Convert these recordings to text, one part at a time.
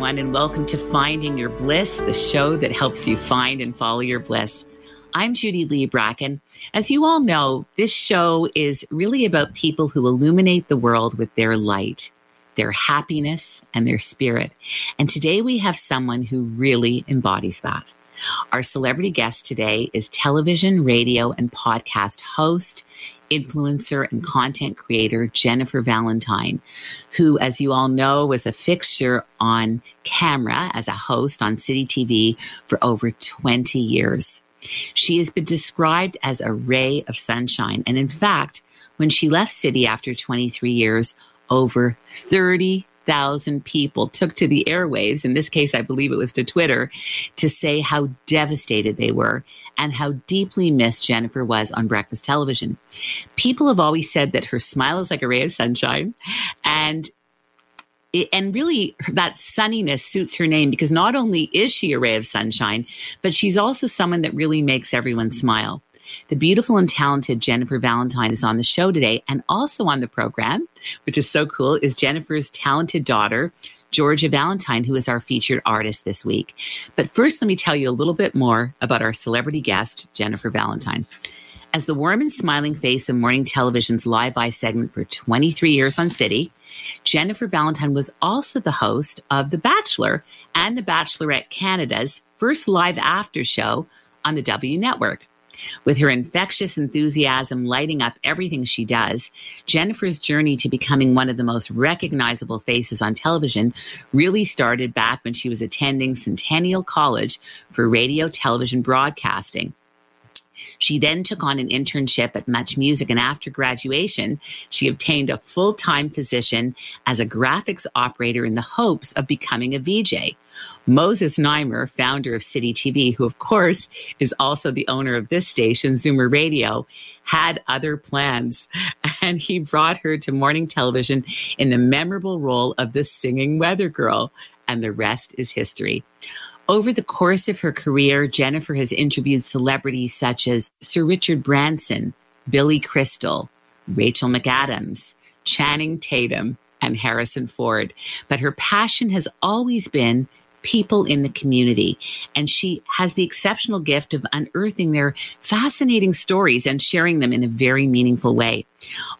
Everyone, and welcome to Finding Your Bliss, the show that helps you find and follow your bliss. I'm Judy Librach. as you all know, this show is really about people who illuminate the world with their light, their happiness, and their spirit. And today we have someone who really embodies that. Our celebrity guest today is television, radio, and podcast host, influencer, and content creator Jennifer Valentine, who, as you all know, was a fixture on camera as a host on City TV for over 20 years. She has been described as a ray of sunshine. And in fact, when she left City after 23 years, over 30,000 people took to the airwaves. In this case, I believe it was to Twitter to say how devastated they were and how deeply missed Jennifer was on breakfast television. People have always said that her smile is like a ray of sunshine and it, and really that sunniness suits her name because not only is she a ray of sunshine, but she's also someone that really makes everyone smile. The beautiful and talented Jennifer Valentine is on the show today and also on the program, which is so cool, is Jennifer's talented daughter, Georgia Valentine, who is our featured artist this week. But first, let me tell you a little bit more about our celebrity guest, Jennifer Valentine. As the warm and smiling face of morning television's Live Eye segment for 23 years on City, Jennifer Valentine was also the host of The Bachelor and The Bachelorette Canada's first live after show on the W Network. With her infectious enthusiasm lighting up everything she does, Jennifer's journey to becoming one of the most recognizable faces on television really started back when she was attending Centennial College for radio television broadcasting. She then took on an internship at Much Music, and after graduation, she obtained a full time position as a graphics operator in the hopes of becoming a VJ. Moses Znaimer, founder of City TV, who of course is also the owner of this station, Zoomer Radio, had other plans. And he brought her to morning television in the memorable role of the singing weather girl. And the rest is history. Over the course of her career, Jennifer has interviewed celebrities such as Sir Richard Branson, Billy Crystal, Rachel McAdams, Channing Tatum, and Harrison Ford. But her passion has always been people in the community. And she has the exceptional gift of unearthing their fascinating stories and sharing them in a very meaningful way.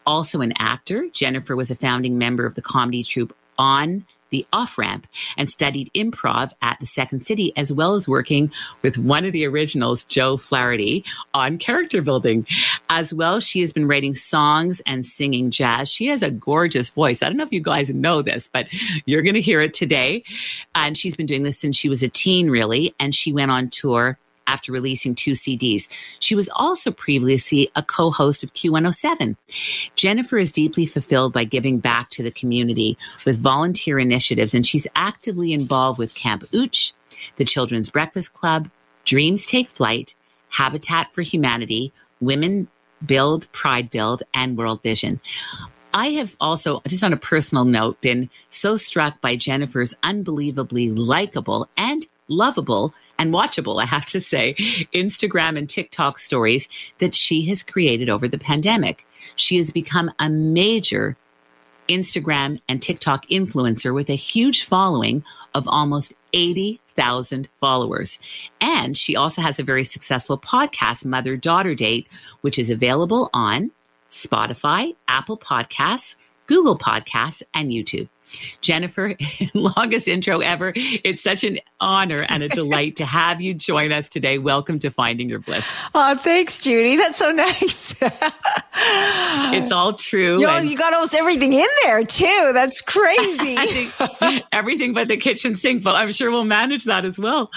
Also, an actor, Jennifer was a founding member of the comedy troupe On the off ramp and studied improv at the Second City, as well as working with one of the originals, Joe Flaherty, on character building. As well, she has been writing songs and singing jazz. She has a gorgeous voice. I don't know if you guys know this, but you're going to hear it today. And she's been doing this since she was a teen, really. And she went on tour after releasing two CDs. She was also previously a co host of Q107. Jennifer is deeply fulfilled by giving back to the community with volunteer initiatives, and she's actively involved with Camp Ooch, the Children's Breakfast Club, Dreams Take Flight, Habitat for Humanity, Women Build, Pride Build, and World Vision. I have also, just on a personal note, been so struck by Jennifer's unbelievably likable and lovable and watchable, I have to say, Instagram and TikTok stories that she has created over the pandemic. She has become a major Instagram and TikTok influencer with a huge following of almost 80,000 followers. And she also has a very successful podcast, Mother Daughter Date, which is available on Spotify, Apple Podcasts, Google Podcasts, and YouTube. Jennifer, longest intro ever. It's such an honor and a delight to have you join us today. Welcome to Finding Your Bliss. Oh, thanks, Judy. That's so nice. it's all true. You, know, you got almost everything in there too. That's crazy. everything but the kitchen sink, but I'm sure we'll manage that as well.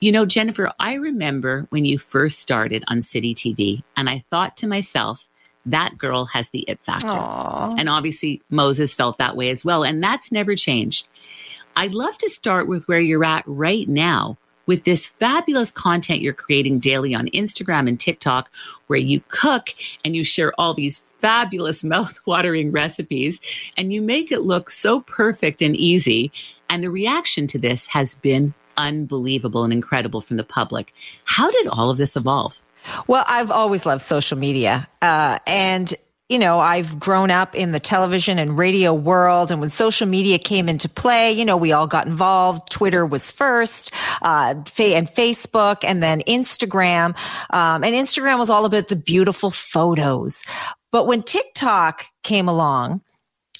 You know, Jennifer, I remember when you first started on City TV, and I thought to myself, that girl has the it factor. Aww. And obviously, Moses felt that way as well. And that's never changed. I'd love to start with where you're at right now with this fabulous content you're creating daily on Instagram and TikTok, where you cook and you share all these fabulous mouth-watering recipes and you make it look so perfect and easy. And the reaction to this has been unbelievable and incredible from the public. How did all of this evolve? Well, I've always loved social media. Uh, and you know, I've grown up in the television and radio world. And when social media came into play, you know, we all got involved. Twitter was first, uh, and Facebook, and then Instagram. Um, and Instagram was all about the beautiful photos. But when TikTok came along,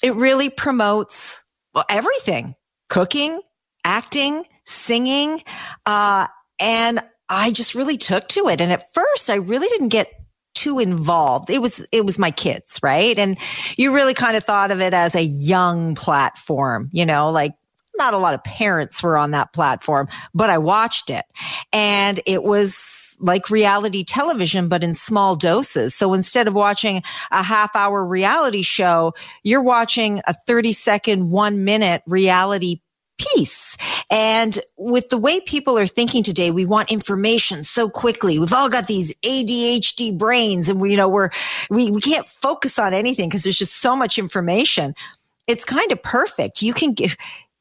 it really promotes well, everything cooking, acting, singing. Uh, and I just really took to it. And at first, I really didn't get too involved. It was, it was my kids, right? And you really kind of thought of it as a young platform, you know, like not a lot of parents were on that platform, but I watched it and it was like reality television, but in small doses. So instead of watching a half hour reality show, you're watching a 30 second, one minute reality piece. And with the way people are thinking today, we want information so quickly. We've all got these ADHD brains and we, you know, we're, we, we can't focus on anything because there's just so much information. It's kind of perfect. You can give,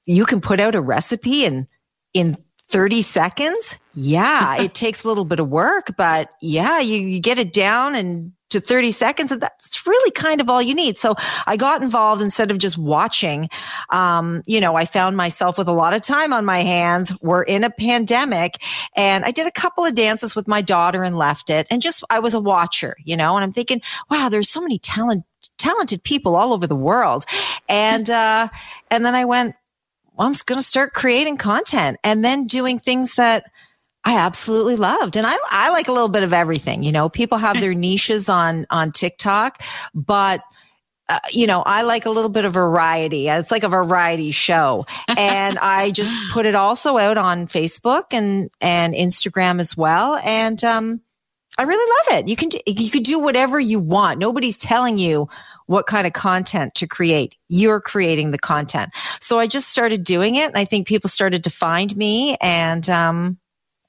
you can put out a recipe and in 30 seconds. Yeah, it takes a little bit of work, but yeah, you, you get it down and to 30 seconds and that's really kind of all you need. So i got involved instead of just watching um, you know i found myself with a lot of time on my hands. We're in a pandemic and i did a couple of dances with my daughter and left it and just i was a watcher you know and i'm thinking wow there's so many talent talented people all over the world. And uh and then i went well, i'm going to start creating content and then doing things that I absolutely loved. And I, I like a little bit of everything. You know, people have their niches on, on TikTok, but uh, you know, I like a little bit of variety. It's like a variety show. And I just put it also out on Facebook and, and Instagram as well. And, um, I really love it. You can, you can do whatever you want. Nobody's telling you what kind of content to create. You're creating the content. So I just started doing it and I think people started to find me and, um,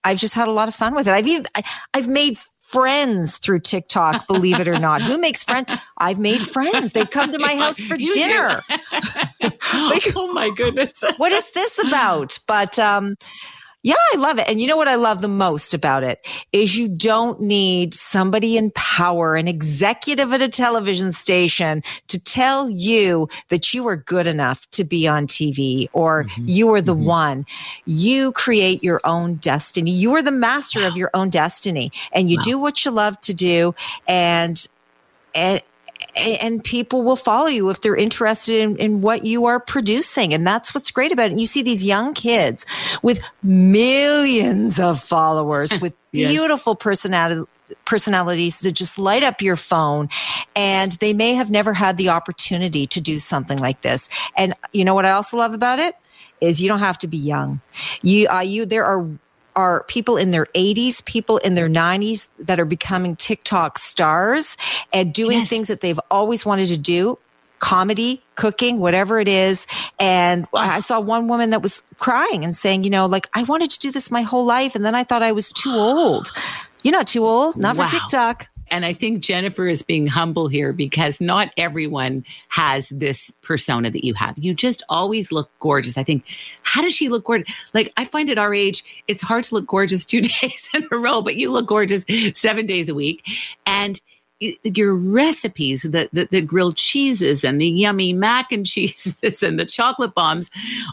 I've just had a lot of fun with it. I've even, I've made friends through TikTok, believe it or not. Who makes friends? I've made friends. They've come to my house for you dinner. like, oh my goodness. what is this about? But um yeah, I love it. And you know what I love the most about it is you don't need somebody in power, an executive at a television station to tell you that you are good enough to be on TV or mm-hmm. you are the mm-hmm. one. You create your own destiny. You are the master wow. of your own destiny and you wow. do what you love to do. And, and, and people will follow you if they're interested in, in what you are producing. And that's what's great about it. You see these young kids with millions of followers with yes. beautiful personality personalities that just light up your phone and they may have never had the opportunity to do something like this. And you know what I also love about it is you don't have to be young. You uh, you there are are people in their 80s, people in their 90s that are becoming TikTok stars and doing yes. things that they've always wanted to do comedy, cooking, whatever it is. And I saw one woman that was crying and saying, you know, like, I wanted to do this my whole life. And then I thought I was too old. You're not too old, not wow. for TikTok. And I think Jennifer is being humble here because not everyone has this persona that you have. You just always look gorgeous. I think, how does she look gorgeous? Like, I find at our age, it's hard to look gorgeous two days in a row, but you look gorgeous seven days a week. And your recipes, the, the, the, grilled cheeses and the yummy mac and cheeses and the chocolate bombs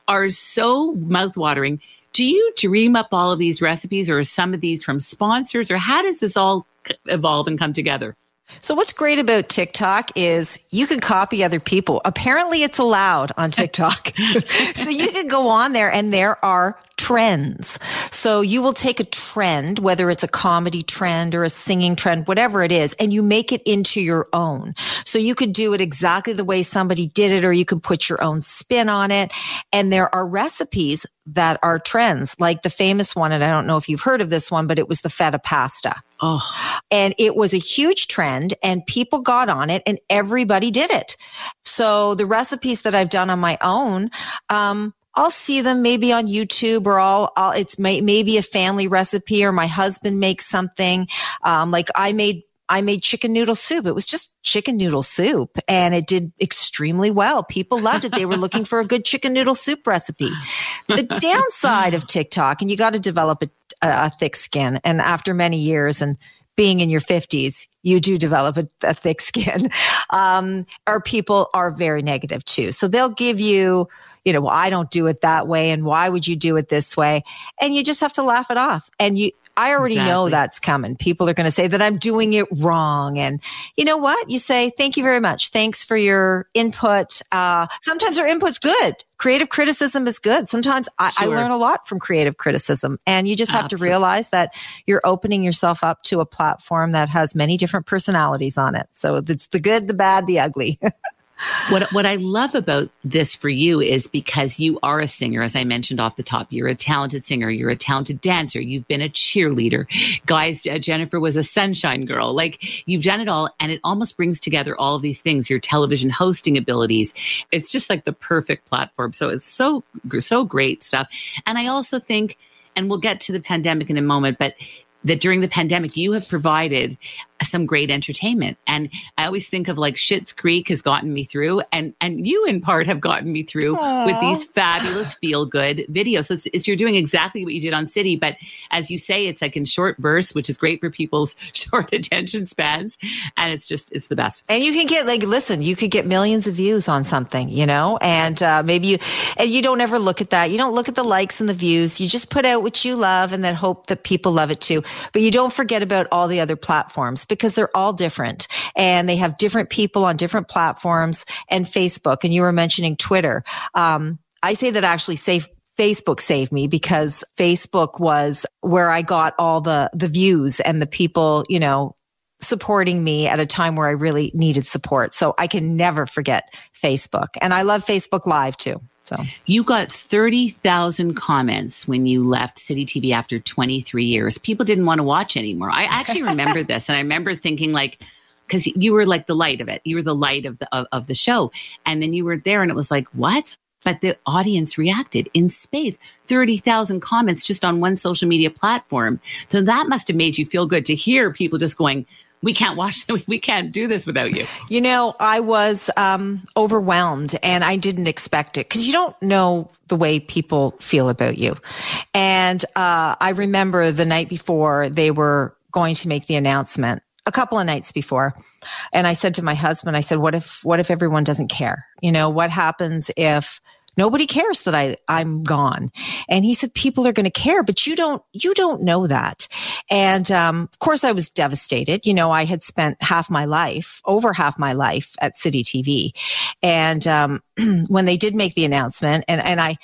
are so mouthwatering. Do you dream up all of these recipes or some of these from sponsors or how does this all evolve and come together. So what's great about TikTok is you can copy other people. Apparently it's allowed on TikTok. so you can go on there and there are trends. So you will take a trend, whether it's a comedy trend or a singing trend, whatever it is, and you make it into your own. So you could do it exactly the way somebody did it, or you could put your own spin on it. And there are recipes that are trends, like the famous one. And I don't know if you've heard of this one, but it was the feta pasta. Oh. And it was a huge trend and people got on it and everybody did it. So the recipes that I've done on my own, um, I'll see them maybe on YouTube or I'll, I'll it's may, maybe a family recipe or my husband makes something. Um, like I made I made chicken noodle soup. It was just chicken noodle soup and it did extremely well. People loved it. They were looking for a good chicken noodle soup recipe. The downside of TikTok, and you got to develop a, a, thick skin. And after many years and being in your 50s, you do develop a, a thick skin. Um, or people are very negative too. So they'll give you, you know, well, I don't do it that way. And why would you do it this way? And you just have to laugh it off. And you, I already exactly. know that's coming. People are going to say that I'm doing it wrong. And you know what? You say, thank you very much. Thanks for your input. Uh, sometimes our input's good. Creative criticism is good. Sometimes I, sure. I learn a lot from creative criticism. And you just have Absolutely. to realize that you're opening yourself up to a platform that has many different personalities on it. So it's the good, the bad, the ugly. what what I love about this for you is because you are a singer, as I mentioned off the top. You're a talented singer. You're a talented dancer. You've been a cheerleader. Guys, uh, Jennifer was a sunshine girl. Like you've done it all, and it almost brings together all of these things. Your television hosting abilities. It's just like the perfect platform. So it's so so great stuff. And I also think and we'll get to the pandemic in a moment, but that during the pandemic, you have provided some great entertainment. And I always think of like Schitt's Creek has gotten me through and, and you in part have gotten me through Aww. with these fabulous feel good videos. So it's, it's, you're doing exactly what you did on City. But as you say, it's like in short bursts, which is great for people's short attention spans. And it's just, it's the best. And you can get like, listen, you could get millions of views on something, you know, and uh, maybe you, and you don't ever look at that. You don't look at the likes and the views. You just put out what you love and then hope that people love it too. But you don't forget about all the other platforms because they're all different and they have different people on different platforms and Facebook. And you were mentioning Twitter. Um, I say that actually safe Facebook saved me because Facebook was where I got all the the views and the people, you know, supporting me at a time where I really needed support. So I can never forget Facebook. And I love Facebook Live too. So you got 30,000 comments when you left City TV after 23 years. People didn't want to watch anymore. I actually remember this and I remember thinking like cuz you were like the light of it. You were the light of the of, of the show. And then you were there and it was like, "What?" But the audience reacted in spades. 30,000 comments just on one social media platform. So that must have made you feel good to hear people just going, we can't watch we can't do this without you. You know i was um, overwhelmed and i didn't expect it because you don't know the way people feel about you. And uh, i remember the night before they were going to make the announcement a couple of nights before and i said to my husband i said what if what if everyone doesn't care? You know what happens if Nobody cares that I, I'm gone. And he said, people are going to care, but you don't, you don't know that. And, um, of course I was devastated. You know, I had spent half my life, over half my life at City TV. And, um, when they did make the announcement and, and I,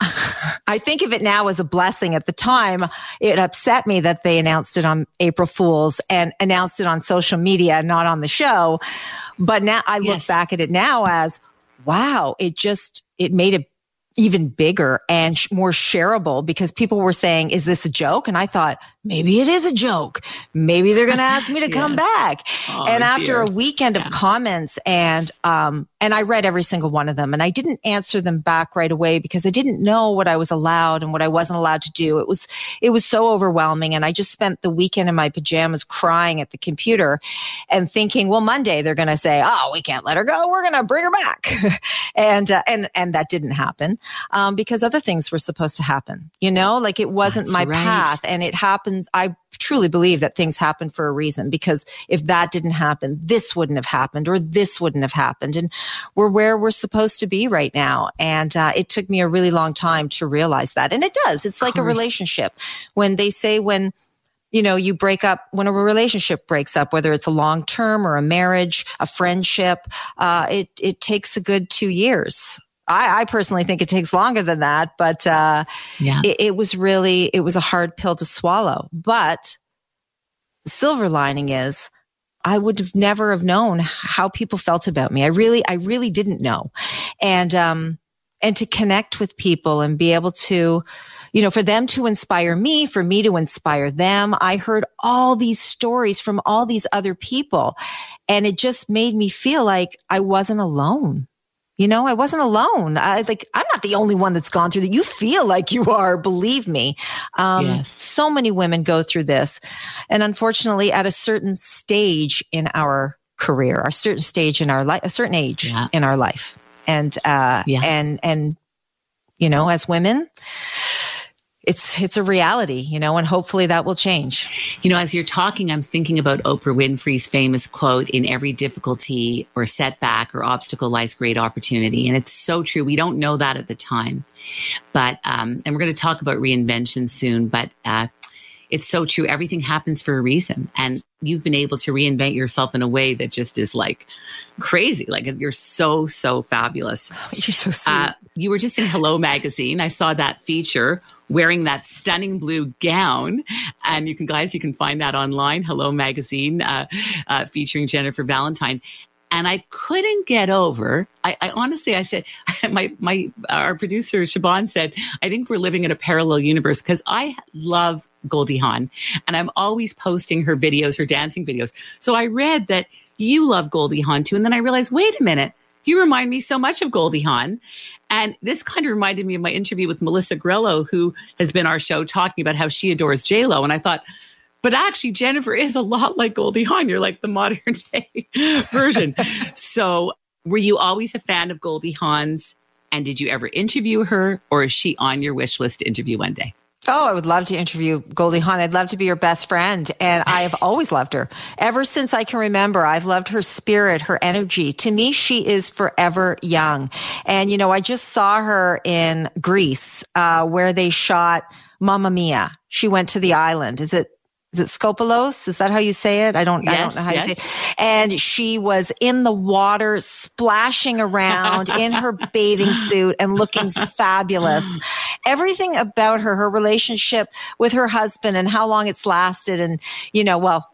I think of it now as a blessing. At the time, it upset me that they announced it on April Fools and announced it on social media, not on the show. But now I look yes. back at it now as, wow, it just, it made it even bigger and sh- more shareable because people were saying, is this a joke? And I thought, maybe it is a joke. Maybe they're going to ask me to yes. come back. Oh, and after dear. a weekend yeah. of comments and, um, and I read every single one of them and I didn't answer them back right away because I didn't know what I was allowed and what I wasn't allowed to do. It was, it was so overwhelming. And I just spent the weekend in my pajamas crying at the computer and thinking, well, Monday they're going to say, oh, we can't let her go. We're going to bring her back. and, uh, and, and that didn't happen, um, because other things were supposed to happen, you know, like it wasn't That's my right. path and it happens. I truly believe that things happen for a reason because if that didn't happen, this wouldn't have happened or this wouldn't have happened. And we're where we're supposed to be right now. And uh, it took me a really long time to realize that. And it does. It's like a relationship. When they say when, you know, you break up when a relationship breaks up, whether it's a long term or a marriage, a friendship, uh, it it takes a good two years. I, I, personally think it takes longer than that, but uh, yeah, it, it was really it was a hard pill to swallow. But silver lining is I would have never have known how people felt about me. I really, I really didn't know. And, um, and to connect with people and be able to, you know, for them to inspire me, for me to inspire them. I heard all these stories from all these other people and it just made me feel like I wasn't alone. You know, I wasn't alone. I like, I'm not the only one that's gone through that. You feel like you are, believe me. Um, yes. so many women go through this. And unfortunately, at a certain stage in our career, a certain stage in our life, a certain age yeah. in our life. And, uh, yeah. and, and, you know, as women, it's it's a reality, you know, and hopefully that will change. You know, as you're talking, I'm thinking about Oprah Winfrey's famous quote: "In every difficulty or setback or obstacle lies great opportunity," and it's so true. We don't know that at the time, but um, and we're going to talk about reinvention soon, but. Uh, it's so true. Everything happens for a reason. And you've been able to reinvent yourself in a way that just is like crazy. Like you're so, so fabulous. You're so sweet. Uh, you were just in Hello Magazine. I saw that feature wearing that stunning blue gown. And you can, guys, you can find that online, Hello Magazine, uh, uh, featuring Jennifer Valentine. And I couldn't get over. I, I honestly, I said, my my our producer Siobhan said, I think we're living in a parallel universe because I love Goldie Hawn, and I'm always posting her videos, her dancing videos. So I read that you love Goldie Hawn too, and then I realized, wait a minute, you remind me so much of Goldie Hawn. And this kind of reminded me of my interview with Melissa Grelo, who has been our show talking about how she adores J Lo. And I thought, but actually, Jennifer is a lot like Goldie Hawn. You're like the modern day version. so, were you always a fan of Goldie Hawn's? And did you ever interview her, or is she on your wish list to interview one day? Oh, I would love to interview Goldie Hawn. I'd love to be your best friend. And I have always loved her. Ever since I can remember, I've loved her spirit, her energy. To me, she is forever young. And, you know, I just saw her in Greece, uh, where they shot Mamma Mia. She went to the island. Is it is it Skopelos? Is that how you say it? I don't, yes, I don't know how yes. you say it. And she was in the water splashing around in her bathing suit and looking fabulous. Everything about her, her relationship with her husband and how long it's lasted. And, you know, well,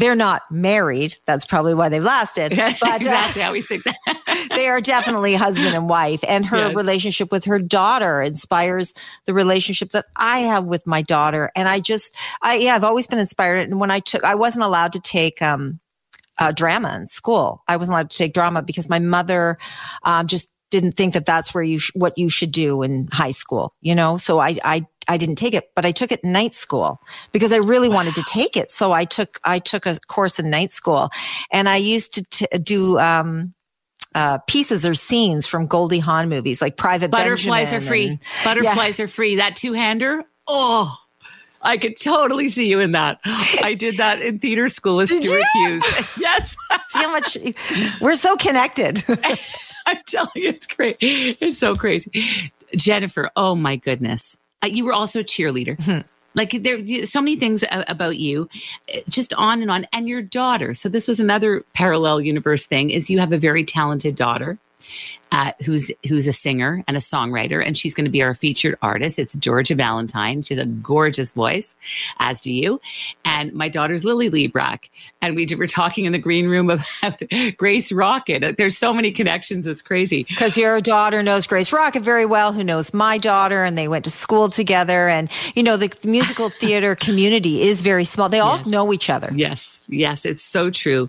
they're not married. That's probably why they've lasted. But, exactly. Uh, I always think that. they are definitely husband and wife. And her yes. relationship with her daughter inspires the relationship that I have with my daughter. And I just, I, yeah, I've always been inspired. And when I took, I wasn't allowed to take, um, uh, drama in school. I wasn't allowed to take drama because my mother um, just didn't think that that's where you sh- what you should do in high school you know so i i I didn't take it, but I took it in night school because I really wow. wanted to take it. So I took I took a course in night school, and I used to t- do um, uh, pieces or scenes from Goldie Hawn movies, like Private Butterflies Benjamin are free. And, Butterflies yeah. are free. That two hander. Oh, I could totally see you in that. I did that in theater school with did Stuart you? Hughes. yes. see how much we're so connected. I'm telling you, it's great. It's so crazy. Jennifer, oh my goodness. Uh, you were also a cheerleader. Mm-hmm. Like there, so many things about you, uh, just on and on. And your daughter. So this was another parallel universe thing. Is you have a very talented daughter, uh, who's who's a singer and a songwriter, and she's going to be our featured artist. It's Georgia Valentine. She has a gorgeous voice, as do you. And my daughter's Lily Librach, and we were talking in the green room about Grace Rocket. There's so many connections; it's crazy. Because your daughter knows Grace Rocket very well, who knows my daughter, and they went to school together. And you know, the, the musical theater community is very small. They all yes. know each other. Yes, yes, it's so true.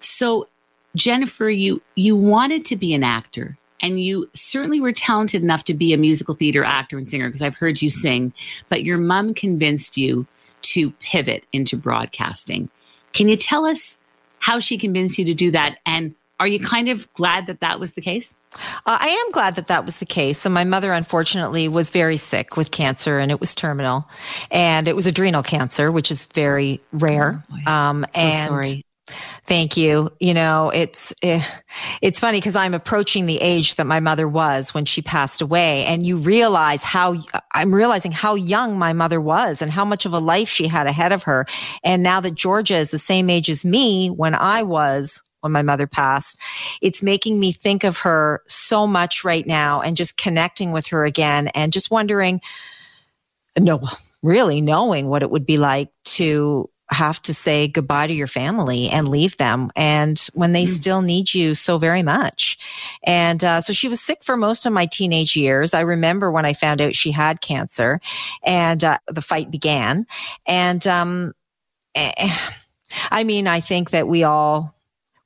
So Jennifer, you you wanted to be an actor and you certainly were talented enough to be a musical theater actor and singer because I've heard you sing, but your mom convinced you to pivot into broadcasting. Can you tell us how she convinced you to do that and are you kind of glad that that was the case? Uh, I am glad that that was the case. So my mother, unfortunately, was very sick with cancer, and it was terminal, and it was adrenal cancer, which is very rare. Oh um, so and sorry. Thank you. You know, it's eh, it's funny because I'm approaching the age that my mother was when she passed away and you realize how I'm realizing how young my mother was and how much of a life she had ahead of her. And now that Georgia is the same age as me when I was when my mother passed, it's making me think of her so much right now and just connecting with her again and just wondering no really knowing what it would be like to have to say goodbye to your family and leave them and when they mm. still need you so very much and uh, so she was sick for most of my teenage years i remember when i found out she had cancer and uh, the fight began and um, eh, i mean i think that we all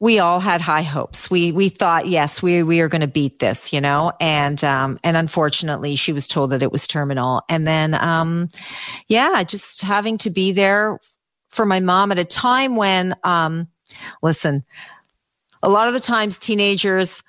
we all had high hopes. We we thought, yes, we we are going to beat this, you know, and um, and unfortunately, she was told that it was terminal. And then, um, yeah, just having to be there for my mom at a time when, um, listen, a lot of the times teenagers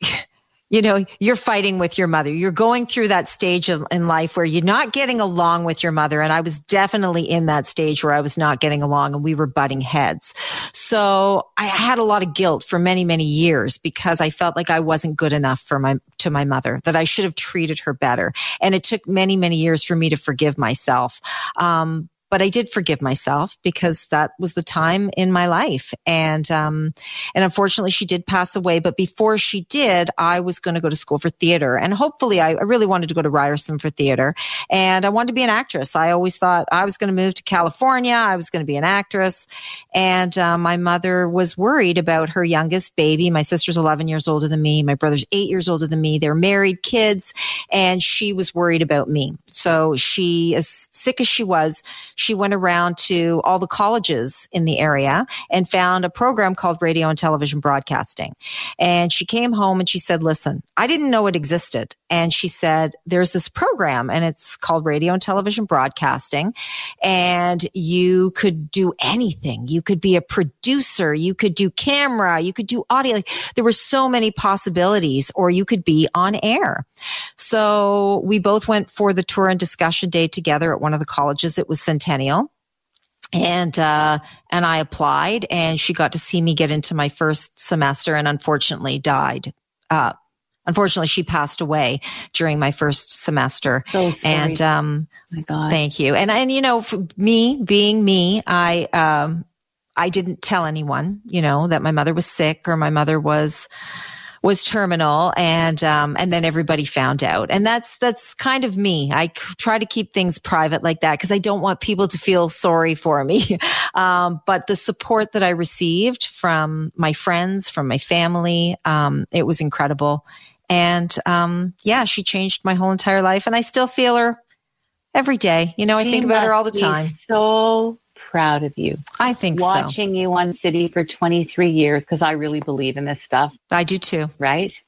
you know, you're fighting with your mother. You're going through that stage in life where you're not getting along with your mother. And I was definitely in that stage where I was not getting along and we were butting heads. So I had a lot of guilt for many, many years because I felt like I wasn't good enough for my, to my mother, that I should have treated her better. And it took many, many years for me to forgive myself. Um, but I did forgive myself because that was the time in my life. And, um, and unfortunately she did pass away. But before she did, I was going to go to school for theater and hopefully I, I, really wanted to go to Ryerson for theater and I wanted to be an actress. I always thought I was going to move to California. I was going to be an actress. And, uh, my mother was worried about her youngest baby. My sister's 11 years older than me. My brother's eight years older than me. They're married kids and she was worried about me. So she, as sick as she was, she went around to all the colleges in the area and found a program called radio and television broadcasting. And she came home and she said, listen, I didn't know it existed. And she said, there's this program and it's called radio and television broadcasting. And you could do anything. You could be a producer. You could do camera. You could do audio. There were so many possibilities or you could be on air. So we both went for the tour and discussion day together at one of the colleges. It was Centennial and uh, and I applied, and she got to see me get into my first semester, and unfortunately died. Uh, unfortunately, she passed away during my first semester. So. And um, my God, thank you. And and you know, me being me, I um, I didn't tell anyone, you know, that my mother was sick or my mother was was terminal and um, and then everybody found out. And that's that's kind of me. I try to keep things private like that because i don't want people to feel sorry for me. Um, but the support that i received from my friends from my family um, it was incredible. And um, yeah she changed my whole entire life and i still feel her every day. You know she i think about her all the time. so proud of you. I think Watching so. you on City for 23 years, because I really believe in this stuff. I do too. Right?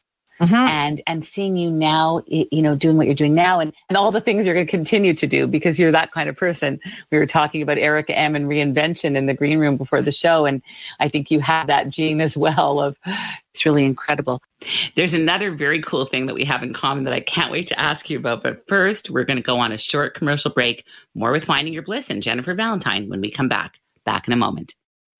Mm-hmm. And and seeing you now, you know, doing what you're doing now, and, and all the things you're going to continue to do because you're that kind of person. We were talking about Erica M and reinvention in the green room before the show, and I think you have that gene as well. Of it's really incredible. There's another very cool thing that we have in common that I can't wait to ask you about. But first, we're going to go on a short commercial break. More with Finding Your Bliss and Jennifer Valentine when we come back. Back in a moment.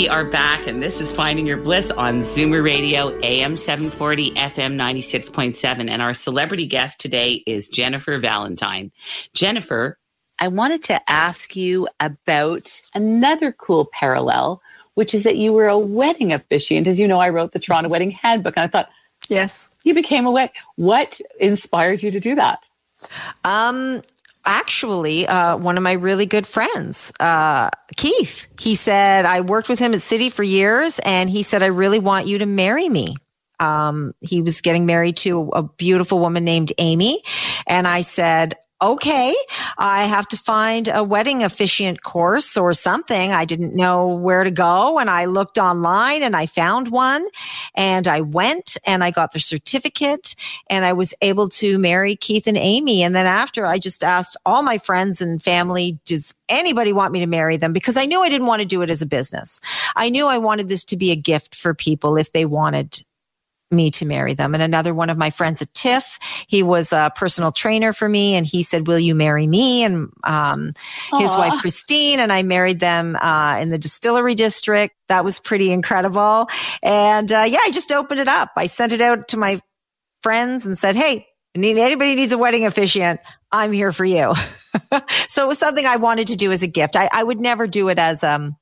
We are back, and this is Finding Your Bliss on Zoomer Radio, AM 740, FM 96.7. And our celebrity guest today is Jennifer Valentine. Jennifer, I wanted to ask you about another cool parallel, which is that you were a wedding officiant. As you know, I wrote the Toronto Wedding Handbook, and I thought, yes, you became a wedding. What inspired you to do that? Um, actually uh, one of my really good friends, uh, Keith. He said, I worked with him at City for years, and he said, I really want you to marry me. Um, he was getting married to a beautiful woman named Amy. And I said, okay, I have to find a wedding officiant course or something. I didn't know where to go. And I looked online and I found one and I went and I got the certificate and I was able to marry Keith and Amy. And then after I just asked all my friends and family, does anybody want me to marry them? Because I knew I didn't want to do it as a business. I knew I wanted this to be a gift for people if they wanted me to marry them. And another one of my friends at TIFF, he was a personal trainer for me and he said, will you marry me? And, um, his wife, Christine, and I married them, uh, in the distillery district. That was pretty incredible. And, uh, yeah, I just opened it up. I sent it out to my friends and said, Hey, anybody needs a wedding officiant. I'm here for you. so it was something I wanted to do as a gift. I, I would never do it as, um,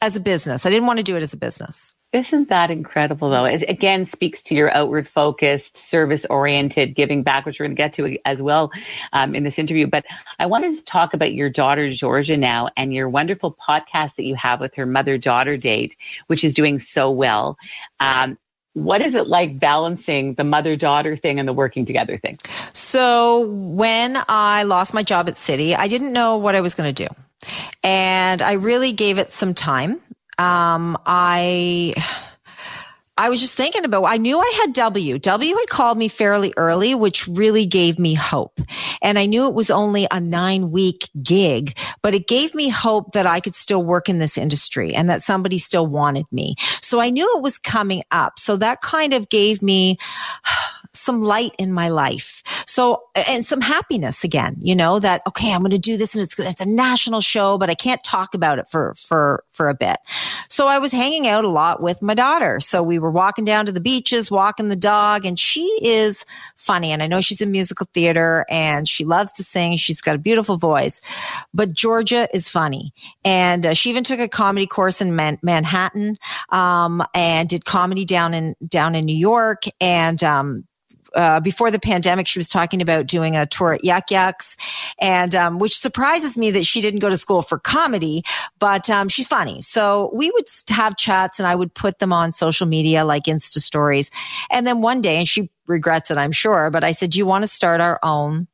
as a business. I didn't want to do it as a business. Isn't that incredible, though? It again speaks to your outward focused, service oriented, giving back, which we're going to get to as well um, in this interview. But I wanted to talk about your daughter, Georgia, now and your wonderful podcast that you have with her mother daughter date, which is doing so well. Um, what is it like balancing the mother daughter thing and the working together thing? So, when I lost my job at City, I didn't know what I was going to do. And I really gave it some time um, I. I was just thinking about, I knew I had W. W had called me fairly early, which really gave me hope. And I knew it was only a nine week gig, but it gave me hope that I could still work in this industry and that somebody still wanted me. So I knew it was coming up. So that kind of gave me some light in my life. So, and some happiness again, you know, that, okay, I'm going to do this and it's good. It's a national show, but I can't talk about it for, for, for a bit. So I was hanging out a lot with my daughter. So we were walking down to the beaches, walking the dog, and she is funny. And I know she's in musical theater and she loves to sing. She's got a beautiful voice, but Georgia is funny. And uh, she even took a comedy course in Man- Manhattan, um, and did comedy down in, down in New York. And, um, uh, before the pandemic, she was talking about doing a tour at Yuk Yuk's, and um, which surprises me that she didn't go to school for comedy, but um, she's funny. So we would have chats, and I would put them on social media like Insta stories. And then one day, and she regrets it, I'm sure, but I said, "Do you want to start our own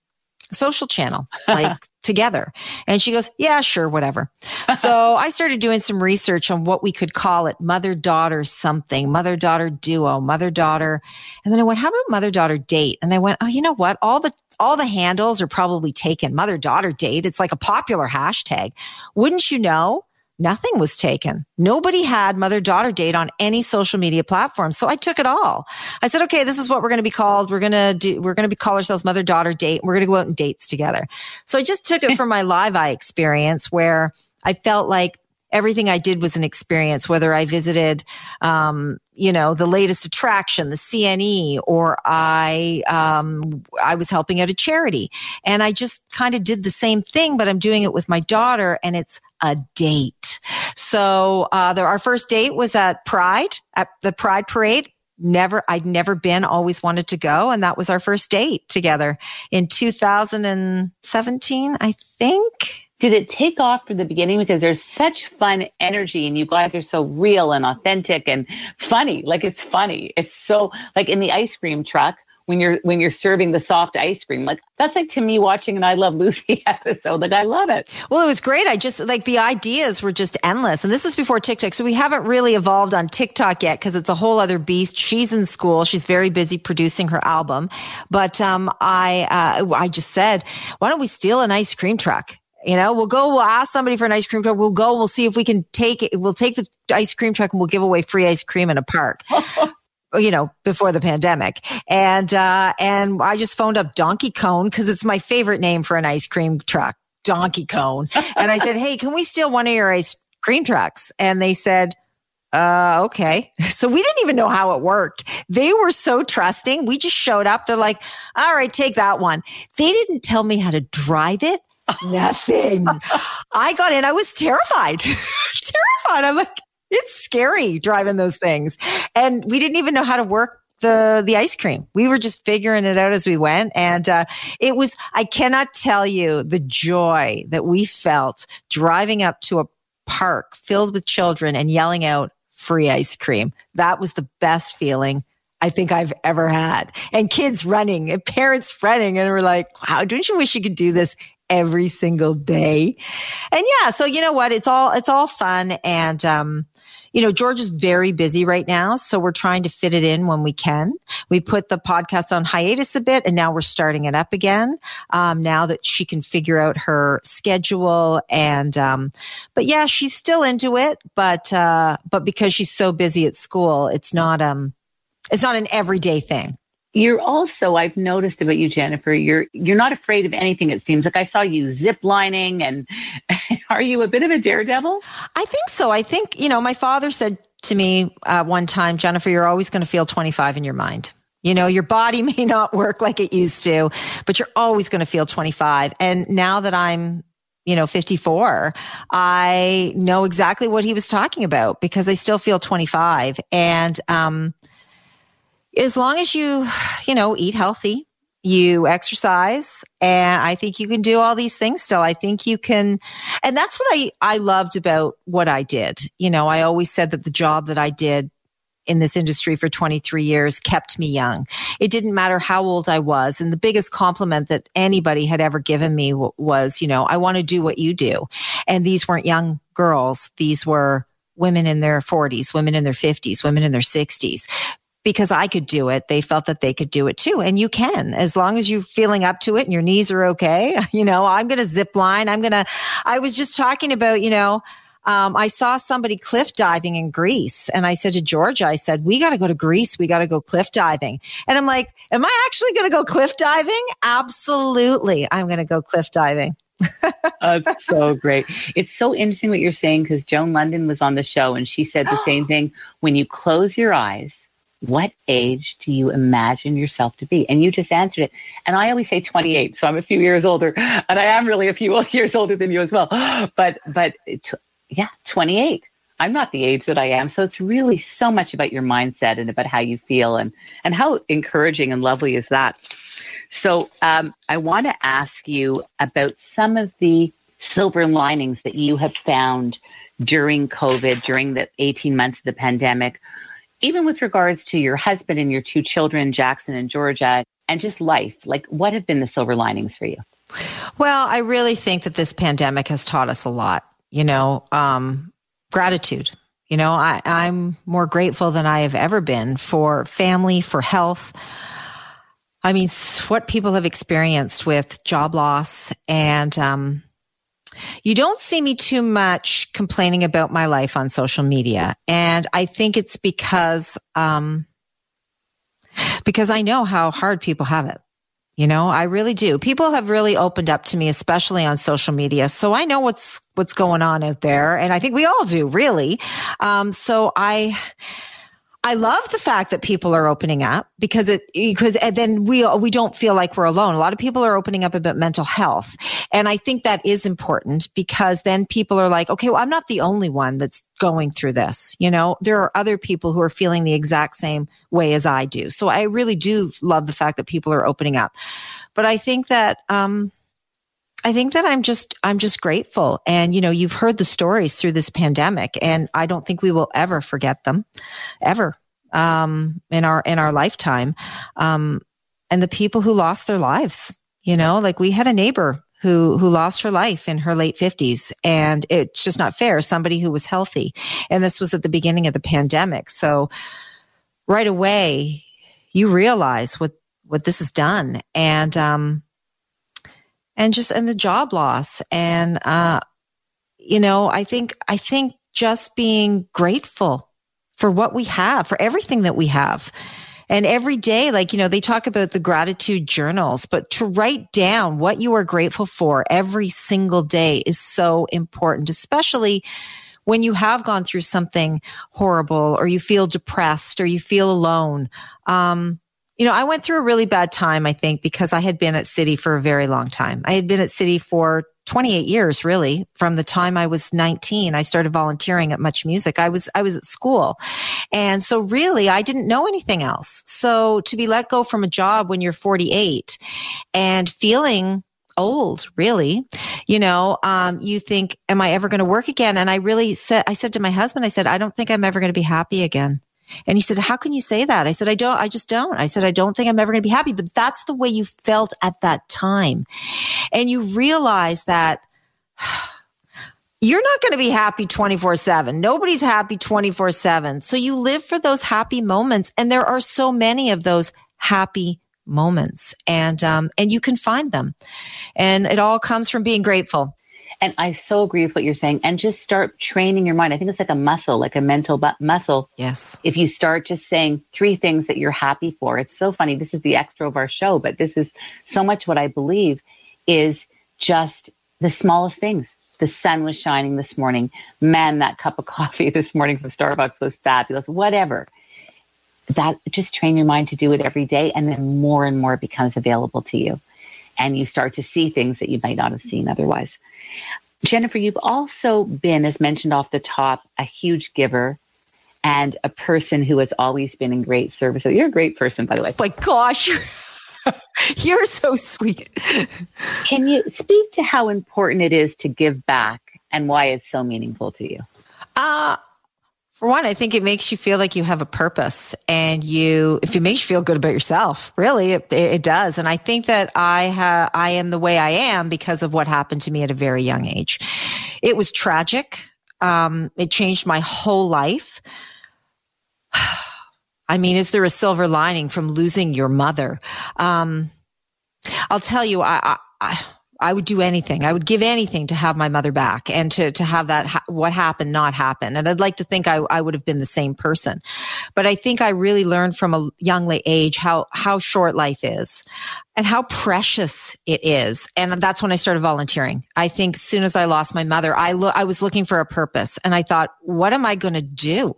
social channel, like together. And she goes, yeah, sure, whatever. so I started doing some research on what we could call it mother daughter something, mother daughter duo, mother daughter. And then I went, how about mother daughter date? And I went, oh, you know what? All the all the handles are probably taken. Mother daughter date. It's like a popular hashtag. Wouldn't you know? Nothing was taken. Nobody had mother daughter date on any social media platform. So I took it all. I said, okay, this is what we're going to be called. We're going to do, we're going to be call ourselves mother daughter date. We're going to go out and dates together. So I just took it from my live eye experience where I felt like everything I did was an experience, whether I visited, um, you know, the latest attraction, the CNE, or I, um, I was helping at a charity. And I just kind of did the same thing, but I'm doing it with my daughter and it's a date. So, uh, our first date was at Pride, at the Pride Parade. Never i'd never been always wanted to go and that was our first date together in 2017 i think did it take off from the beginning? Because there's such fun energy and you guys are so real and authentic and funny. Like it's funny. It's so like in the ice cream truck when you're when you're serving the soft ice cream like that's like to me watching an i love lucy episode. Like i love it. Well it was great. I just like the ideas were just endless. And this was before tiktok. So we haven't really evolved on tiktok yet because it's a whole other beast. She's in school. She's very busy producing her album. But um i uh, i just said why don't we steal an ice cream truck you know, we'll go, we'll ask somebody for an ice cream truck. We'll go, we'll see if we can take it. We'll take the ice cream truck and we'll give away free ice cream in a park. you know, before the pandemic. And, uh, and I just phoned up Donkey Cone because it's my favorite name for an ice cream truck, Donkey Cone. and I said, Hey, can we steal one of your ice cream trucks? And they said, uh, okay. So we didn't even know how it worked. They were so trusting. We just showed up. They're like, all right, take that one. They didn't tell me how to drive it. Nothing. I got in. I was terrified. terrified. I'm like, it's scary driving those things. And we didn't even know how to work the the ice cream. We were just figuring it out as we went, and uh, it was. I cannot tell you the joy that we felt driving up to a park filled with children and yelling out free ice cream. That was the best feeling I think I've ever had. And kids running and parents running, and we're like, "Wow, don't you wish you could do this every single day. And yeah, so you know what? It's all, it's all fun. And, um, you know, George is very busy right now. So we're trying to fit it in when we can. We put the podcast on hiatus a bit and now we're starting it up again. Um, now that she can figure out her schedule and, um, but yeah, she's still into it, but, uh, but because she's so busy at school, it's not, um, it's not an everyday thing you're also i've noticed about you jennifer you're you're not afraid of anything it seems. Like i saw you zip lining and are you a bit of a daredevil? I think so. I think you know my father said to me uh, one time jennifer you're always going to feel 25 in your mind. You know your body may not work like it used to but you're always going to feel 25 and now that i'm you know 54 i know exactly what he was talking about because i still feel 25 and um as long as you, you know, eat healthy, you exercise, and I think you can do all these things still. I think you can, and that's what I, I loved about what I did. You know, I always said that the job that I did in this industry for 23 years kept me young. It didn't matter how old I was. And the biggest compliment that anybody had ever given me was, you know, I want to do what you do. And these weren't young girls. These were women in their 40s, women in their 50s, women in their 60s because I could do it, they felt that they could do it too. And you can, as long as you're feeling up to it and your knees are okay. You know, I'm going to zip line. I'm going to, I was just talking about, you know, um, I saw somebody cliff diving in Greece and I said to Georgia, I said, we got to go to Greece. We got to go cliff diving. And I'm like, am I actually going to go cliff diving? Absolutely. I'm going to go cliff diving. That's so great. It's so interesting what you're saying because Joan London was on the show and she said the same thing. When you close your eyes, what age do you imagine yourself to be? And you just answered it. And I always say 28. So I'm a few years older and I am really a few years older than you as well. But, but t- yeah, 28. I'm not the age that I am. So it's really so much about your mindset and about how you feel and, and how encouraging and lovely is that. So um, I want to ask you about some of the silver linings that you have found during COVID, during the 18 months of the pandemic even with regards to your husband and your two children, Jackson and Georgia, and just life, like what have been the silver linings for you? Well, I really think that this pandemic has taught us a lot, you know, um, gratitude. You know, I, I'm more grateful than I have ever been for family, for health. I mean, what people have experienced with job loss and, um, you don't see me too much complaining about my life on social media. And I think it's because, um, because I know how hard people have it. You know, I really do. People have really opened up to me, especially on social media. So I know what's, what's going on out there. And I think we all do really. Um, so I, I love the fact that people are opening up because it because and then we we don't feel like we're alone. A lot of people are opening up about mental health, and I think that is important because then people are like, okay, well, I'm not the only one that's going through this. You know, there are other people who are feeling the exact same way as I do. So I really do love the fact that people are opening up, but I think that um, I think that I'm just I'm just grateful. And you know, you've heard the stories through this pandemic and I don't think we will ever forget them ever um, in our in our lifetime. Um, and the people who lost their lives, you know, like we had a neighbor who who lost her life in her late 50s and it's just not fair somebody who was healthy and this was at the beginning of the pandemic so right away you realize what what this has done and um and just and the job loss. And uh you know i think i think just being grateful for what we have for everything that we have. And every day like you know they talk about the gratitude journals but to write down what you are grateful for every single day is so important especially when you have gone through something horrible or you feel depressed or you feel alone. Um, you know, I went through a really bad time, I think, because I had been at City for a very long time. I had been at City for 28 years, really. From the time I was 19, I started volunteering at Much Music. I was, I was at school. And so really, I didn't know anything else. So to be let go from a job when you're 48 and feeling old, really. You know, um, you think, am I ever going to work again? And I really said, I said to my husband, I said, I don't think I'm ever going to be happy again. And he said, How can you say that? I said, I don't, I just don't. I said, I don't think I'm ever going to be happy, but that's the way you felt at that time. And you realize that you're not going to be happy 24 7. Nobody's happy 24 7. So you live for those happy moments. And there are so many of those happy moments and, um, and you can find them. And it all comes from being grateful. And I so agree with what you're saying. And just start training your mind. I think it's like a muscle, like a mental bu- muscle. Yes. If you start just saying three things that you're happy for, it's so funny. This is the extra of our show, but this is so much what I believe is just the smallest things. The sun was shining this morning. Man, that cup of coffee this morning from Starbucks was fabulous. Whatever. That just train your mind to do it every day, and then more and more becomes available to you. And you start to see things that you might not have seen otherwise. Jennifer, you've also been, as mentioned off the top, a huge giver and a person who has always been in great service. You're a great person, by the way. My gosh, you're so sweet. Can you speak to how important it is to give back and why it's so meaningful to you? Uh, for one, I think it makes you feel like you have a purpose and you, if it makes you feel good about yourself, really, it, it does. And I think that I have, I am the way I am because of what happened to me at a very young age. It was tragic. Um, it changed my whole life. I mean, is there a silver lining from losing your mother? Um, I'll tell you, I, I, I I would do anything. I would give anything to have my mother back and to, to have that, ha- what happened, not happen. And I'd like to think I, I would have been the same person. But I think I really learned from a young late age how, how short life is and how precious it is. And that's when I started volunteering. I think as soon as I lost my mother, I lo- I was looking for a purpose and I thought, what am I going to do?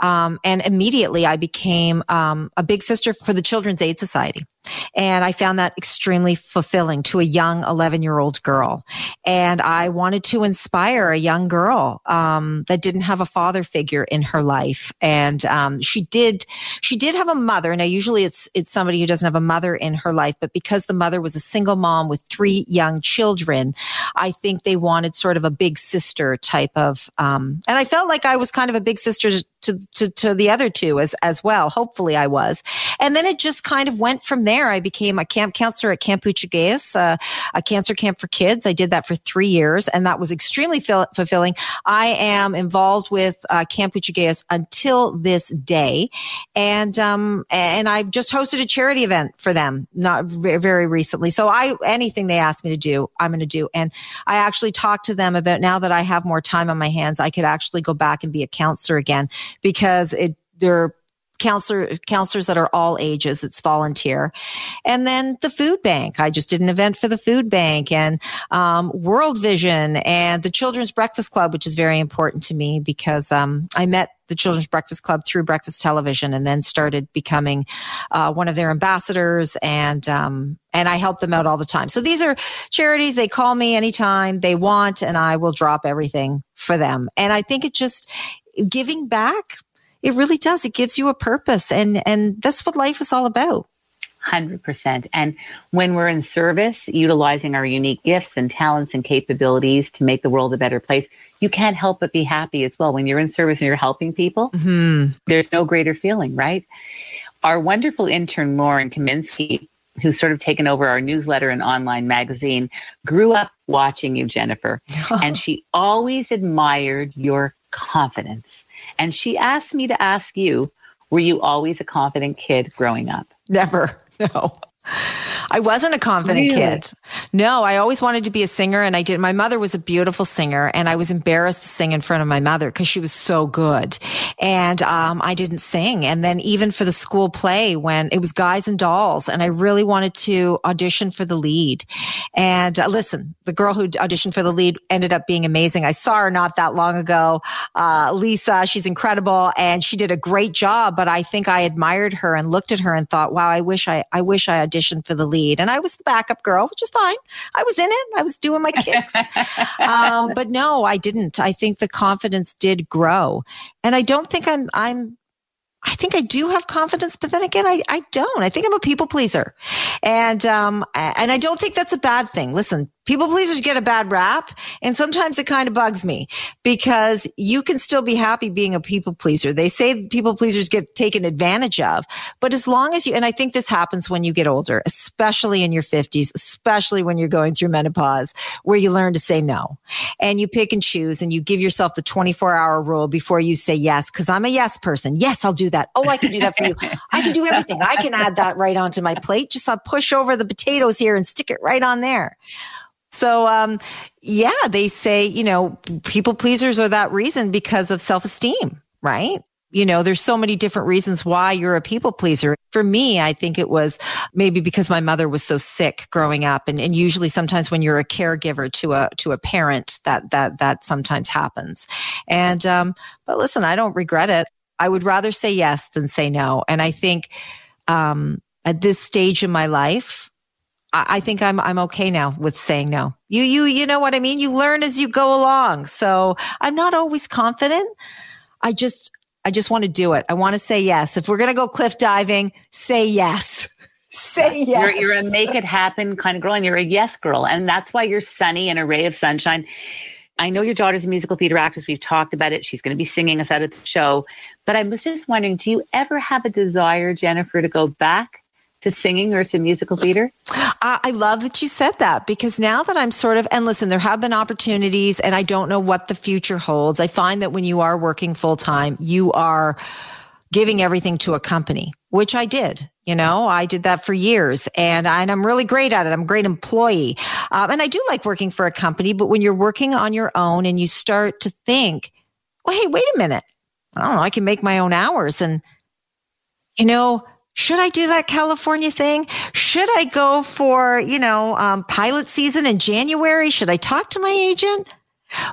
Um, and immediately I became, um, a big sister for the Children's Aid Society. And I found that extremely fulfilling to a young 11 year old girl. And I wanted to inspire a young girl, um, that didn't have a father figure in her life. And, um, she did, she did have a mother. Now, usually it's, it's somebody who doesn't have a mother in her life, but because the mother was a single mom with three young children, I think they wanted sort of a big sister type of, um, and I felt like I was kind of a big sister to, to, to the other two as, as well. Hopefully I was. And then it just kind of went from there. I became a camp counselor at Camp Oochigeas, uh, a cancer camp for kids. I did that for three years and that was extremely fil- fulfilling. I am involved with uh, Camp Oochigeas until this day. And, um, and I just hosted a charity event for them, not very recently. So I, anything they asked me to do, I'm going to do. And I actually talked to them about now that I have more time on my hands, I could actually go back and be a counselor again because it, they're counselor counselors that are all ages. It's volunteer. And then the food bank. I just did an event for the food bank and um, world vision and the children's breakfast club which is very important to me because um, i met the children's breakfast club through breakfast television and then started becoming uh, one of their ambassadors and um, and i help them out all the time. So these are charities. They call me anytime they want and i will drop everything for them. And i think it just giving back it really does. It gives you a purpose and, and that's what life is all about. 100%. And when we're in service, utilizing our unique gifts and talents and capabilities to make the world a better place, you can't help but be happy as well. When you're in service and you're helping people, mm-hmm. there's no greater feeling, right? Our wonderful intern, Lauren Kaminsky, who's sort of taken over our newsletter and online magazine, grew up watching you, Jennifer. and she always admired your confidence. And she asked me to ask you, were you always a confident kid growing up? Never. No. I wasn't a confident really? kid. No, I always wanted to be a singer and I did. My mother was a beautiful singer and I was embarrassed to sing in front of my mother because she was so good. And um, I didn't sing. And then even for the school play when it was Guys and Dolls and I really wanted to audition for the lead. And uh, listen, the girl who auditioned for the lead ended up being amazing. I saw her not that long ago. Uh, Lisa, she's incredible and she did a great job, but I think I admired her and looked at her and thought, wow, I wish I, I wish I auditioned for the lead. And I was the backup girl, which is fine. I was in it. I was doing my kicks. um, but no, I didn't. I think the confidence did grow. And I don't think I'm, I'm, I think I do have confidence, but then again, I, I don't. I think I'm a people pleaser. And, um, and I don't think that's a bad thing. Listen, People pleasers get a bad rap. And sometimes it kind of bugs me because you can still be happy being a people pleaser. They say people pleasers get taken advantage of. But as long as you, and I think this happens when you get older, especially in your 50s, especially when you're going through menopause, where you learn to say no and you pick and choose and you give yourself the 24 hour rule before you say yes. Cause I'm a yes person. Yes, I'll do that. Oh, I can do that for you. I can do everything. I can add that right onto my plate. Just I'll push over the potatoes here and stick it right on there. So, um, yeah, they say, you know, people pleasers are that reason because of self esteem, right? You know, there's so many different reasons why you're a people pleaser. For me, I think it was maybe because my mother was so sick growing up. And, and usually sometimes when you're a caregiver to a, to a parent, that, that, that sometimes happens. And, um, but listen, I don't regret it. I would rather say yes than say no. And I think, um, at this stage in my life, I think I'm I'm okay now with saying no. You you you know what I mean? You learn as you go along. So I'm not always confident. I just I just want to do it. I want to say yes. If we're going to go cliff diving, say yes. say yes. You're, you're a make it happen kind of girl and you're a yes girl. And that's why you're sunny and a ray of sunshine. I know your daughter's a musical theater actress. We've talked about it. She's going to be singing us out of the show. But I was just wondering, do you ever have a desire, Jennifer, to go back to singing or to musical theater? I love that you said that because now that I'm sort of, and listen, there have been opportunities and I don't know what the future holds. I find that when you are working full time, you are giving everything to a company, which I did. You know, I did that for years and, I, and I'm really great at it. I'm a great employee. Um, and I do like working for a company, but when you're working on your own and you start to think, well, hey, wait a minute. I don't know. I can make my own hours. And, you know, should I do that California thing? Should I go for, you know, um, pilot season in January? Should I talk to my agent?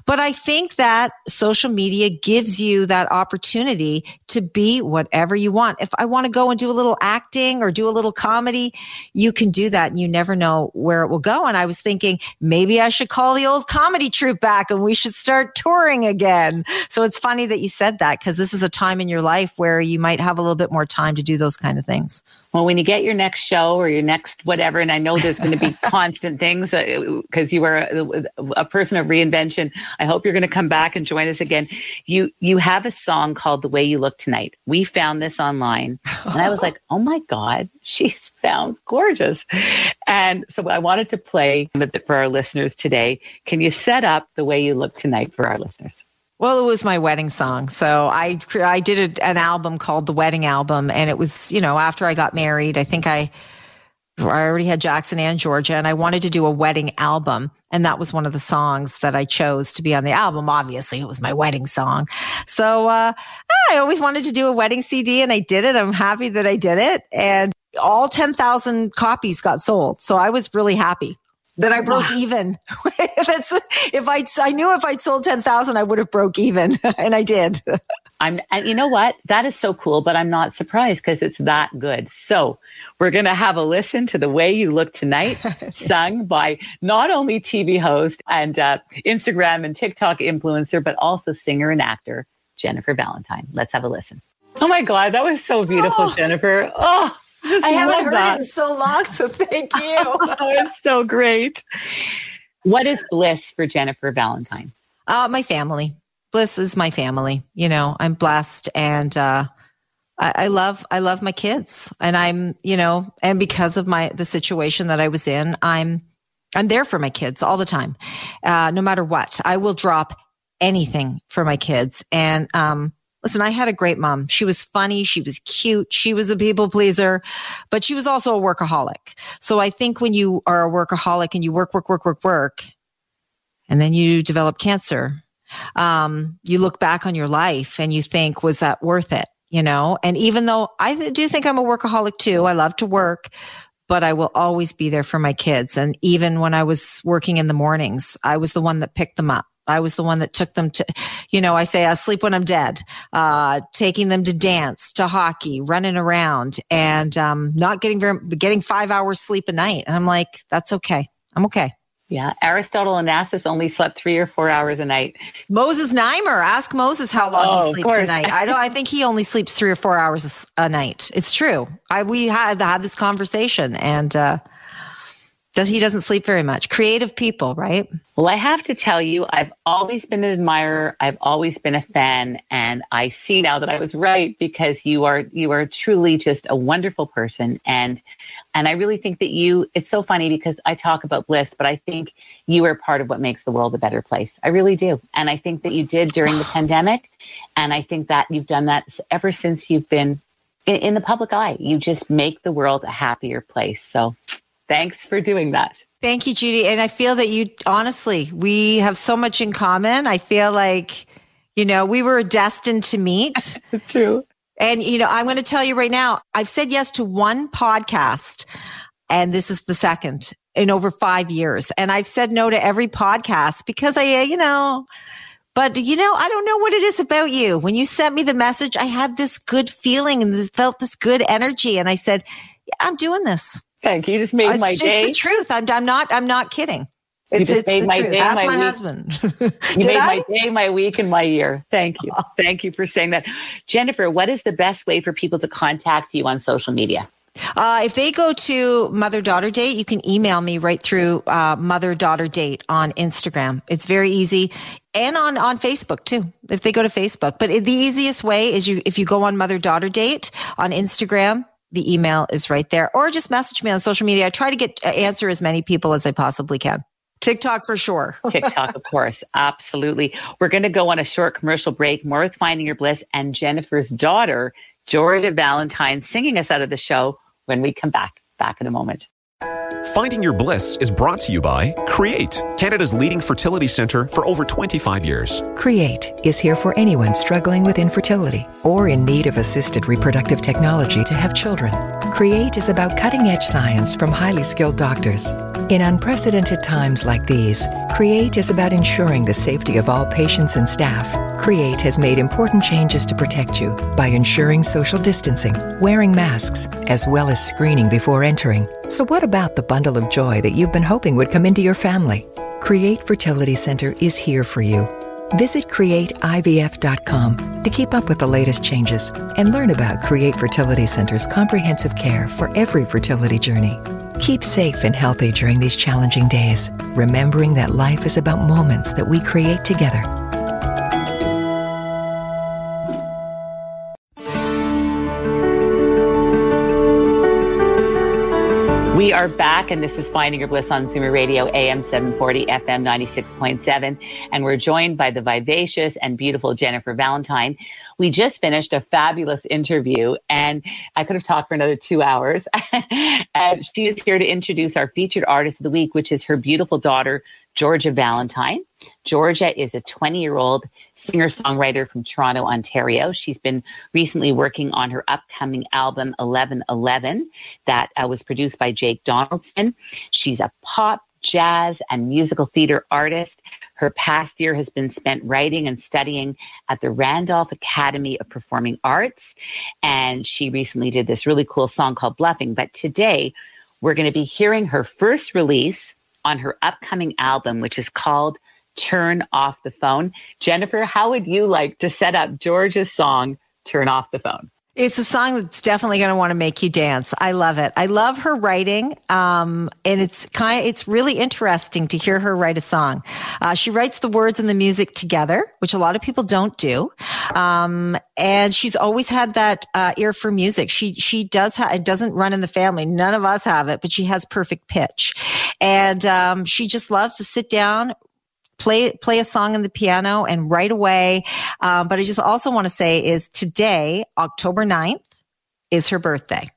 But I think that social media gives you that opportunity to be whatever you want. If I want to go and do a little acting or do a little comedy, you can do that and you never know where it will go. And I was thinking maybe I should call the old comedy troupe back and we should start touring again. So it's funny that you said that because this is a time in your life where you might have a little bit more time to do those kind of things well, when you get your next show or your next whatever, and I know there's going to be constant things because uh, you are a, a, person of reinvention. I hope you're going to come back and join us again. You you have a song called "The Way You Look Tonight." We found this online, and I was like, "Oh my god, she sounds gorgeous!" And so I wanted to play for our listeners today. Can you set up "The Way You Look Tonight" for our listeners? Well, it was my wedding song. So I I did a, an album called the Wedding Album, and it was you know after I got married. I think I I already had Jackson and Georgia, and I wanted to do a wedding album, and that was one of the songs that I chose to be on the album. Obviously, it was my wedding song. So uh, I always wanted to do a wedding CD, and I did it. I'm happy that I did it, and all ten thousand copies got sold. So I was really happy that I broke wow. even. That's if I I knew if I'd sold 10,000 I would have broke even and I did. I'm and you know what? That is so cool, but I'm not surprised because it's that good. So, we're going to have a listen to The Way You Look Tonight sung by not only TV host and uh, Instagram and TikTok influencer but also singer and actor Jennifer Valentine. Let's have a listen. Oh my god, that was so beautiful, oh. Jennifer. Oh, I haven't heard that. it in so long, so thank you. oh, it's so great. What is bliss for Jennifer Valentine? Uh, my family. Bliss is my family. You know, I'm blessed and uh, I, I love I love my kids. And I'm, you know, and because of my the situation that I was in, I'm I'm there for my kids all the time. Uh, no matter what. I will drop anything for my kids. And um Listen, I had a great mom. She was funny. She was cute. She was a people pleaser, but she was also a workaholic. So I think when you are a workaholic and you work, work, work, work, work, and then you develop cancer, um, you look back on your life and you think, was that worth it? You know, and even though I do think I'm a workaholic too, I love to work, but I will always be there for my kids. And even when I was working in the mornings, I was the one that picked them up. I was the one that took them to, you know, I say I sleep when I'm dead, uh, taking them to dance, to hockey, running around, and um, not getting very, getting five hours sleep a night. And I'm like, that's okay. I'm okay. Yeah, Aristotle Onassis only slept three or four hours a night. Moses Znaimer, ask Moses how long oh, he sleeps a night. I don't. I think he only sleeps three or four hours a night. It's true. I we had had this conversation, and uh, Does he doesn't sleep very much? Creative people, right? Well, I have to tell you, I've always been an admirer. I've always been a fan, and I see now that I was right because you are you are truly just a wonderful person, and and I really think that you. It's so funny because I talk about bliss, but I think you are part of what makes the world a better place. I really do, and I think that you did during the pandemic, and I think that you've done that ever since you've been in, in the public eye. You just make the world a happier place. So Thanks for doing that. Thank you, Judy. And I feel that you, honestly, we have so much in common. I feel like, you know, we were destined to meet. True. And, you know, I'm going to tell you right now, I've said yes to one podcast, and this is the second in over five years. And I've said no to every podcast because I, you know, but you know, I don't know what it is about you. When you sent me the message, I had this good feeling and felt this good energy. And I said, yeah, I'm doing this. Thank you. You just made it's my just day. the truth. I'm, I'm not. I'm not kidding. It's, you just made my truth. day, Ask my, my husband. you made I? my day, my week, and my year. Thank you. Thank you for saying that. Jennifer, what is the best way for people to contact you on social media? Uh, if they go to mother daughter date, you can email me right through uh, mother daughter date on Instagram. It's very easy, and on on Facebook too. If they go to Facebook, but the easiest way is you if you go on mother daughter date on Instagram, the email is right there or just message me on social media. I try to get uh, answer as many people as I possibly can. TikTok for sure. TikTok, of course. Absolutely. We're going to go on a short commercial break. More with Finding Your Bliss and Jennifer's daughter, Georgia Valentine, singing us out of the show when we come back. Back in a moment. Finding Your Bliss is brought to you by Create, Canada's leading fertility center for over 25 years. Create is here for anyone struggling with infertility or in need of assisted reproductive technology to have children. Create is about cutting edge science from highly skilled doctors. In unprecedented times like these, Create is about ensuring the safety of all patients and staff. Create has made important changes to protect you by ensuring social distancing, wearing masks, as well as screening before entering. So, what about the bundle of joy that you've been hoping would come into your family? Create Fertility Center is here for you. Visit createivf.com to keep up with the latest changes and learn about Create Fertility Center's comprehensive care for every fertility journey. Keep safe and healthy during these challenging days, remembering that life is about moments that we create together. We are back, and this is Finding Your Bliss on Zoomer Radio, AM 740, FM 96.7. And we're joined by the vivacious and beautiful Jennifer Valentine. We just finished a fabulous interview, and I could have talked for another two hours. and she is here to introduce our featured artist of the week, which is her beautiful daughter, Georgia Valentine. Georgia is a 20 year old singer songwriter from Toronto, Ontario. She's been recently working on her upcoming album 1111 that uh, was produced by Jake Donaldson. She's a pop, jazz, and musical theater artist. Her past year has been spent writing and studying at the Randolph Academy of Performing Arts. And she recently did this really cool song called Bluffing. But today, we're going to be hearing her first release on her upcoming album, which is called Turn Off the Phone. Jennifer, how would you like to set up George's song, Turn Off the Phone? It's a song that's definitely going to want to make you dance. I love it. I love her writing, um, and it's kind. Of, it's really interesting to hear her write a song. Uh, she writes the words and the music together, which a lot of people don't do. Um, and she's always had that uh, ear for music. She she does. Ha- it doesn't run in the family. None of us have it, but she has perfect pitch, and um, she just loves to sit down, play play a song on the piano and right away. Um, but I just also want to say is today, October 9th, is her birthday.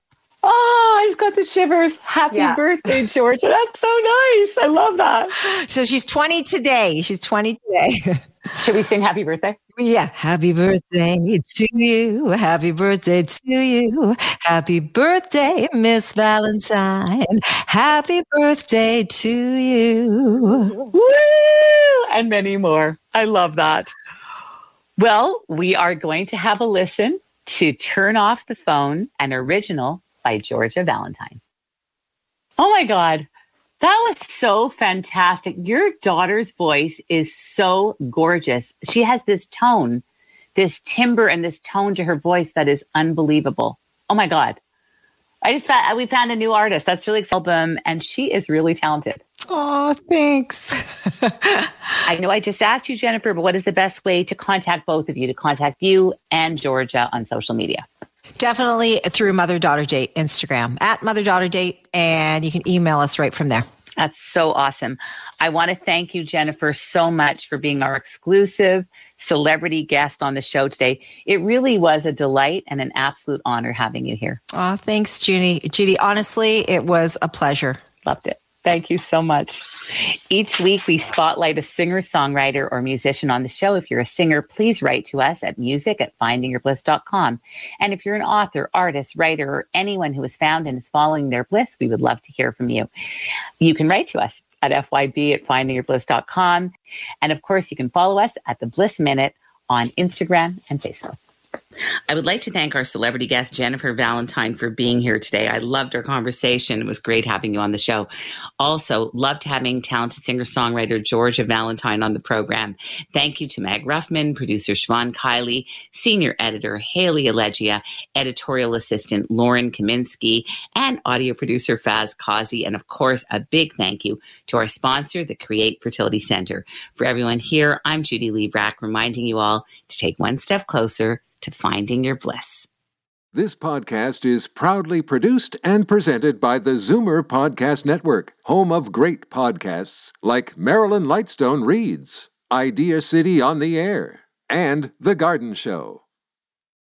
Oh, I just got the shivers. Happy yeah. birthday, Georgia. That's so nice. I love that. So she's 20 today. She's 20 today. Should we sing happy birthday? Yeah. Happy birthday to you. Happy birthday to you. Happy birthday, Miss Valentine. Happy birthday to you. Woo! And many more. I love that. Well, we are going to have a listen to Turn Off the Phone, an original by Georgia Valentine. Oh my God. That was so fantastic. Your daughter's voice is so gorgeous. She has this tone, this timbre, and this tone to her voice that is unbelievable. Oh my God. I just found we found a new artist. That's really album, and she is really talented. Oh, thanks. I know I just asked you, Jennifer, but what is the best way to contact both of you, to contact you and Georgia on social media? Definitely through Mother Daughter Date Instagram at Mother Daughter Date, and you can email us right from there. That's so awesome. I want to thank you, Jennifer, so much for being our exclusive celebrity guest on the show today. It really was a delight and an absolute honor having you here. Oh, thanks, Judy. Judy, honestly, it was a pleasure. Loved it. Thank you so much. Each week, we spotlight a singer, songwriter, or musician on the show. If you're a singer, please write to us at music at findingyourbliss.com. And if you're an author, artist, writer, or anyone who has found and is following their bliss, we would love to hear from you. You can write to us at fyb at findingyourbliss.com. And of course, you can follow us at the Bliss Minute on Instagram and Facebook. I would like to thank our celebrity guest, Jennifer Valentine, for being here today. I loved our conversation. It was great having you on the show. Also, loved having talented singer songwriter Georgia Valentine on the program. Thank you to Meg Ruffman, producer Siobhan Kiley, senior editor Haley Allegia, editorial assistant Lauren Kaminsky, and audio producer Faz Kazi. And of course, a big thank you to our sponsor, the Create Fertility Center. For everyone here, I'm Judy Librach, reminding you all to take one step closer to finding your bliss. This podcast is proudly produced and presented by the Zoomer Podcast Network, home of great podcasts like Marilyn Lightstone Reads, Idea City on the Air, and The Garden Show.